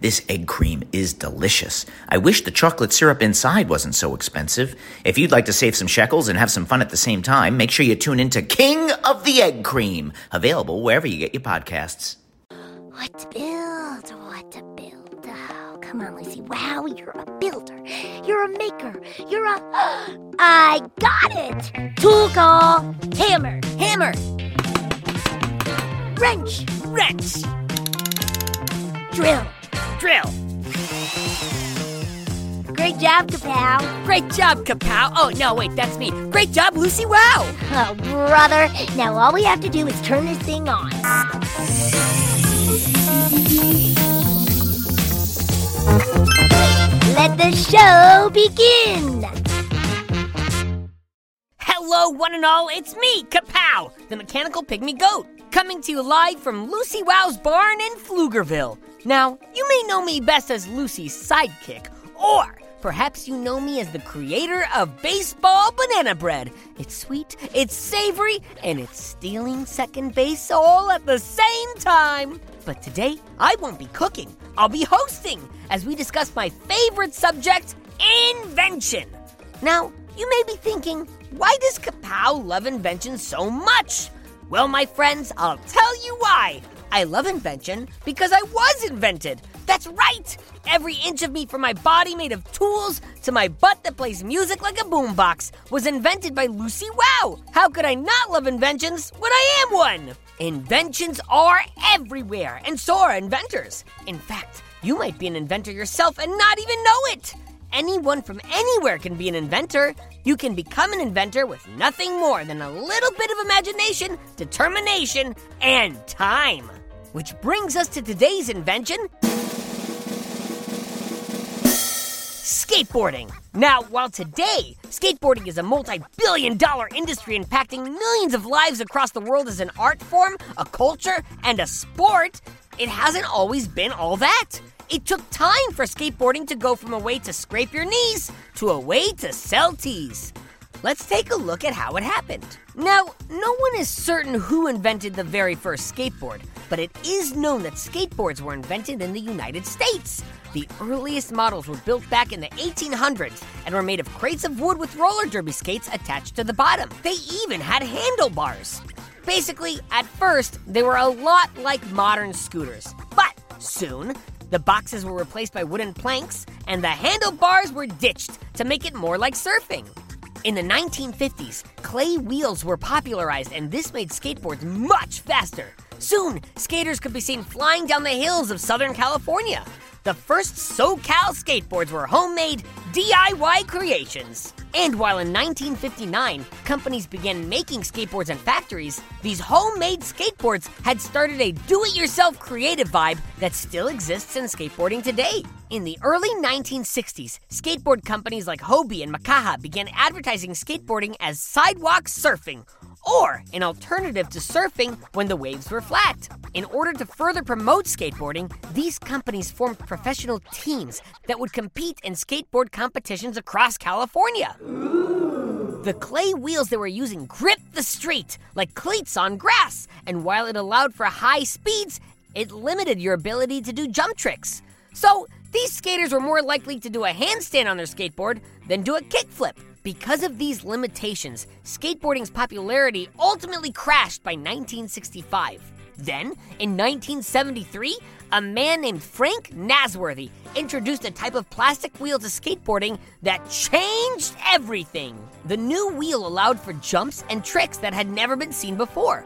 This egg cream is delicious. I wish the chocolate syrup inside wasn't so expensive. If you'd like to save some shekels and have some fun at the same time, make sure you tune into King of the Egg Cream, available wherever you get your podcasts. What to build? What to build? Oh, come on, Lucy. Wow, you're a builder. You're a maker. You're a. I got it! Tool call. Hammer. Hammer. Wrench. Wrench! Drill. Drill! Great job, Kapow. Great job, Kapow! Oh, no, wait, that's me. Great job, Lucy Wow! Oh, brother. Now all we have to do is turn this thing on. Let the show begin. Hello, one and all, it's me, Kapow, the mechanical pygmy goat, coming to you live from Lucy Wow's barn in Pflugerville. Now, you may know me best as Lucy's sidekick, or perhaps you know me as the creator of baseball banana bread. It's sweet, it's savory, and it's stealing second base all at the same time. But today, I won't be cooking, I'll be hosting as we discuss my favorite subject, invention. Now, you may be thinking, why does Kapow love invention so much? Well, my friends, I'll tell you why. I love invention because I was invented. That's right! Every inch of me from my body made of tools to my butt that plays music like a boombox was invented by Lucy Wow! How could I not love inventions when I am one? Inventions are everywhere, and so are inventors. In fact, you might be an inventor yourself and not even know it. Anyone from anywhere can be an inventor. You can become an inventor with nothing more than a little bit of imagination, determination, and time. Which brings us to today's invention skateboarding. Now, while today, skateboarding is a multi billion dollar industry impacting millions of lives across the world as an art form, a culture, and a sport, it hasn't always been all that. It took time for skateboarding to go from a way to scrape your knees to a way to sell tees. Let's take a look at how it happened. Now, no one is certain who invented the very first skateboard, but it is known that skateboards were invented in the United States. The earliest models were built back in the 1800s and were made of crates of wood with roller derby skates attached to the bottom. They even had handlebars. Basically, at first, they were a lot like modern scooters, but soon, the boxes were replaced by wooden planks and the handlebars were ditched to make it more like surfing. In the 1950s, clay wheels were popularized, and this made skateboards much faster. Soon, skaters could be seen flying down the hills of Southern California. The first SoCal skateboards were homemade DIY creations. And while in 1959, companies began making skateboards in factories, these homemade skateboards had started a do it yourself creative vibe that still exists in skateboarding today. In the early 1960s, skateboard companies like Hobie and Makaha began advertising skateboarding as sidewalk surfing, or an alternative to surfing when the waves were flat. In order to further promote skateboarding, these companies formed professional teams that would compete in skateboard competitions across California. The clay wheels they were using gripped the street like cleats on grass, and while it allowed for high speeds, it limited your ability to do jump tricks. So, these skaters were more likely to do a handstand on their skateboard than do a kickflip. Because of these limitations, skateboarding's popularity ultimately crashed by 1965. Then, in 1973, a man named Frank Nasworthy introduced a type of plastic wheel to skateboarding that changed everything. The new wheel allowed for jumps and tricks that had never been seen before.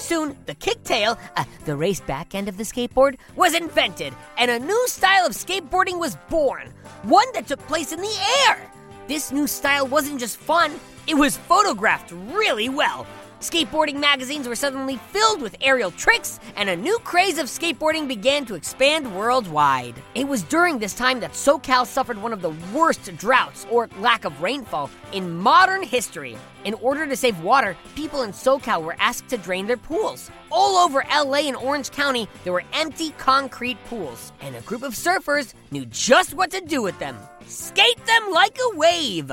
Soon, the kicktail, uh, the race back end of the skateboard, was invented, and a new style of skateboarding was born. One that took place in the air. This new style wasn't just fun, it was photographed really well. Skateboarding magazines were suddenly filled with aerial tricks, and a new craze of skateboarding began to expand worldwide. It was during this time that SoCal suffered one of the worst droughts or lack of rainfall in modern history. In order to save water, people in SoCal were asked to drain their pools. All over LA and Orange County, there were empty concrete pools, and a group of surfers knew just what to do with them skate them like a wave.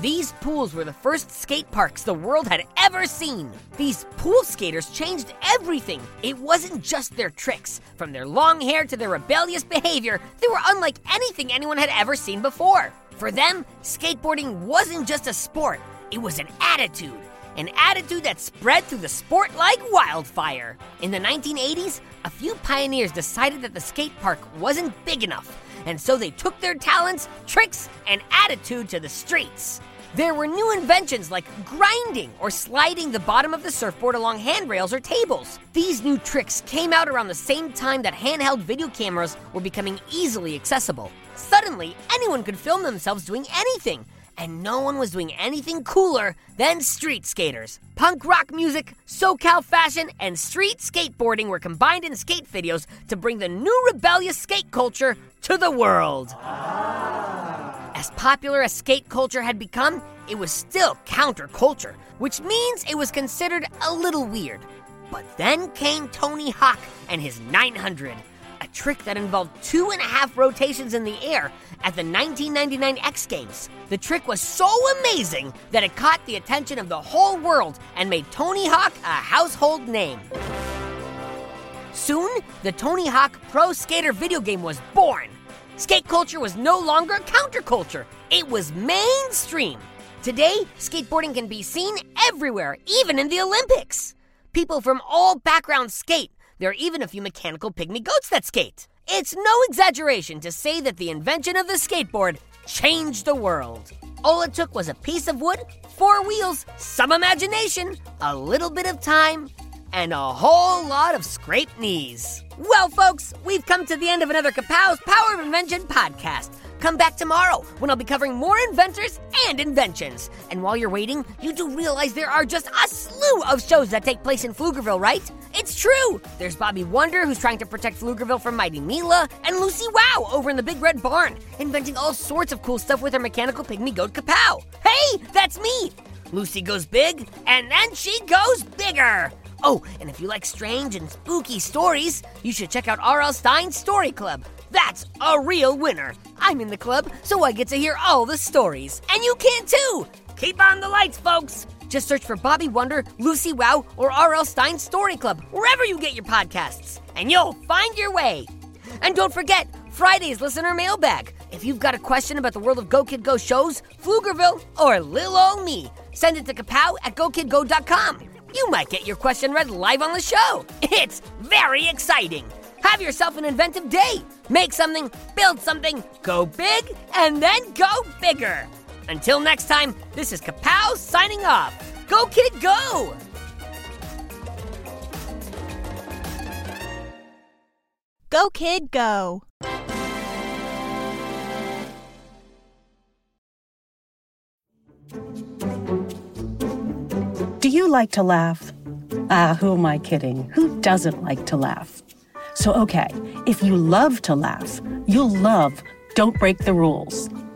These pools were the first skate parks the world had ever seen. These pool skaters changed everything. It wasn't just their tricks. From their long hair to their rebellious behavior, they were unlike anything anyone had ever seen before. For them, skateboarding wasn't just a sport, it was an attitude. An attitude that spread through the sport like wildfire. In the 1980s, a few pioneers decided that the skate park wasn't big enough and so they took their talents, tricks, and attitude to the streets. There were new inventions like grinding or sliding the bottom of the surfboard along handrails or tables. These new tricks came out around the same time that handheld video cameras were becoming easily accessible. Suddenly, anyone could film themselves doing anything, and no one was doing anything cooler than street skaters. Punk rock music, SoCal fashion, and street skateboarding were combined in skate videos to bring the new rebellious skate culture to the world. Ah. As popular as skate culture had become, it was still counterculture, which means it was considered a little weird. But then came Tony Hawk and his 900, a trick that involved two and a half rotations in the air at the 1999 X Games. The trick was so amazing that it caught the attention of the whole world and made Tony Hawk a household name. Soon, the Tony Hawk Pro Skater video game was born. Skate culture was no longer counterculture, it was mainstream. Today, skateboarding can be seen everywhere, even in the Olympics. People from all backgrounds skate. There are even a few mechanical pygmy goats that skate. It's no exaggeration to say that the invention of the skateboard changed the world. All it took was a piece of wood, four wheels, some imagination, a little bit of time, and a whole lot of scraped knees. Well, folks, we've come to the end of another Kapow's Power of Invention podcast. Come back tomorrow when I'll be covering more inventors and inventions. And while you're waiting, you do realize there are just a slew of shows that take place in Pflugerville, right? It's true! There's Bobby Wonder, who's trying to protect Pflugerville from Mighty Mila, and Lucy Wow over in the Big Red Barn, inventing all sorts of cool stuff with her mechanical pygmy goat Kapow. Hey, that's me! Lucy goes big, and then she goes bigger! Oh, and if you like strange and spooky stories, you should check out R.L. Stine's Story Club. That's a real winner. I'm in the club, so I get to hear all the stories. And you can too! Keep on the lights, folks! Just search for Bobby Wonder, Lucy Wow, or R.L. Stine's Story Club, wherever you get your podcasts, and you'll find your way. And don't forget, Friday's listener mailbag. If you've got a question about the world of Go Kid Go shows, Pflugerville, or Lil Ol' Me, send it to kapow at gokidgo.com you might get your question read live on the show. It's very exciting. Have yourself an inventive day. Make something, build something, go big, and then go bigger. Until next time, this is Kapow signing off. Go, kid, go! Go, kid, go. Do you like to laugh? Ah, who am I kidding? Who doesn't like to laugh? So, okay, if you love to laugh, you'll love Don't Break the Rules.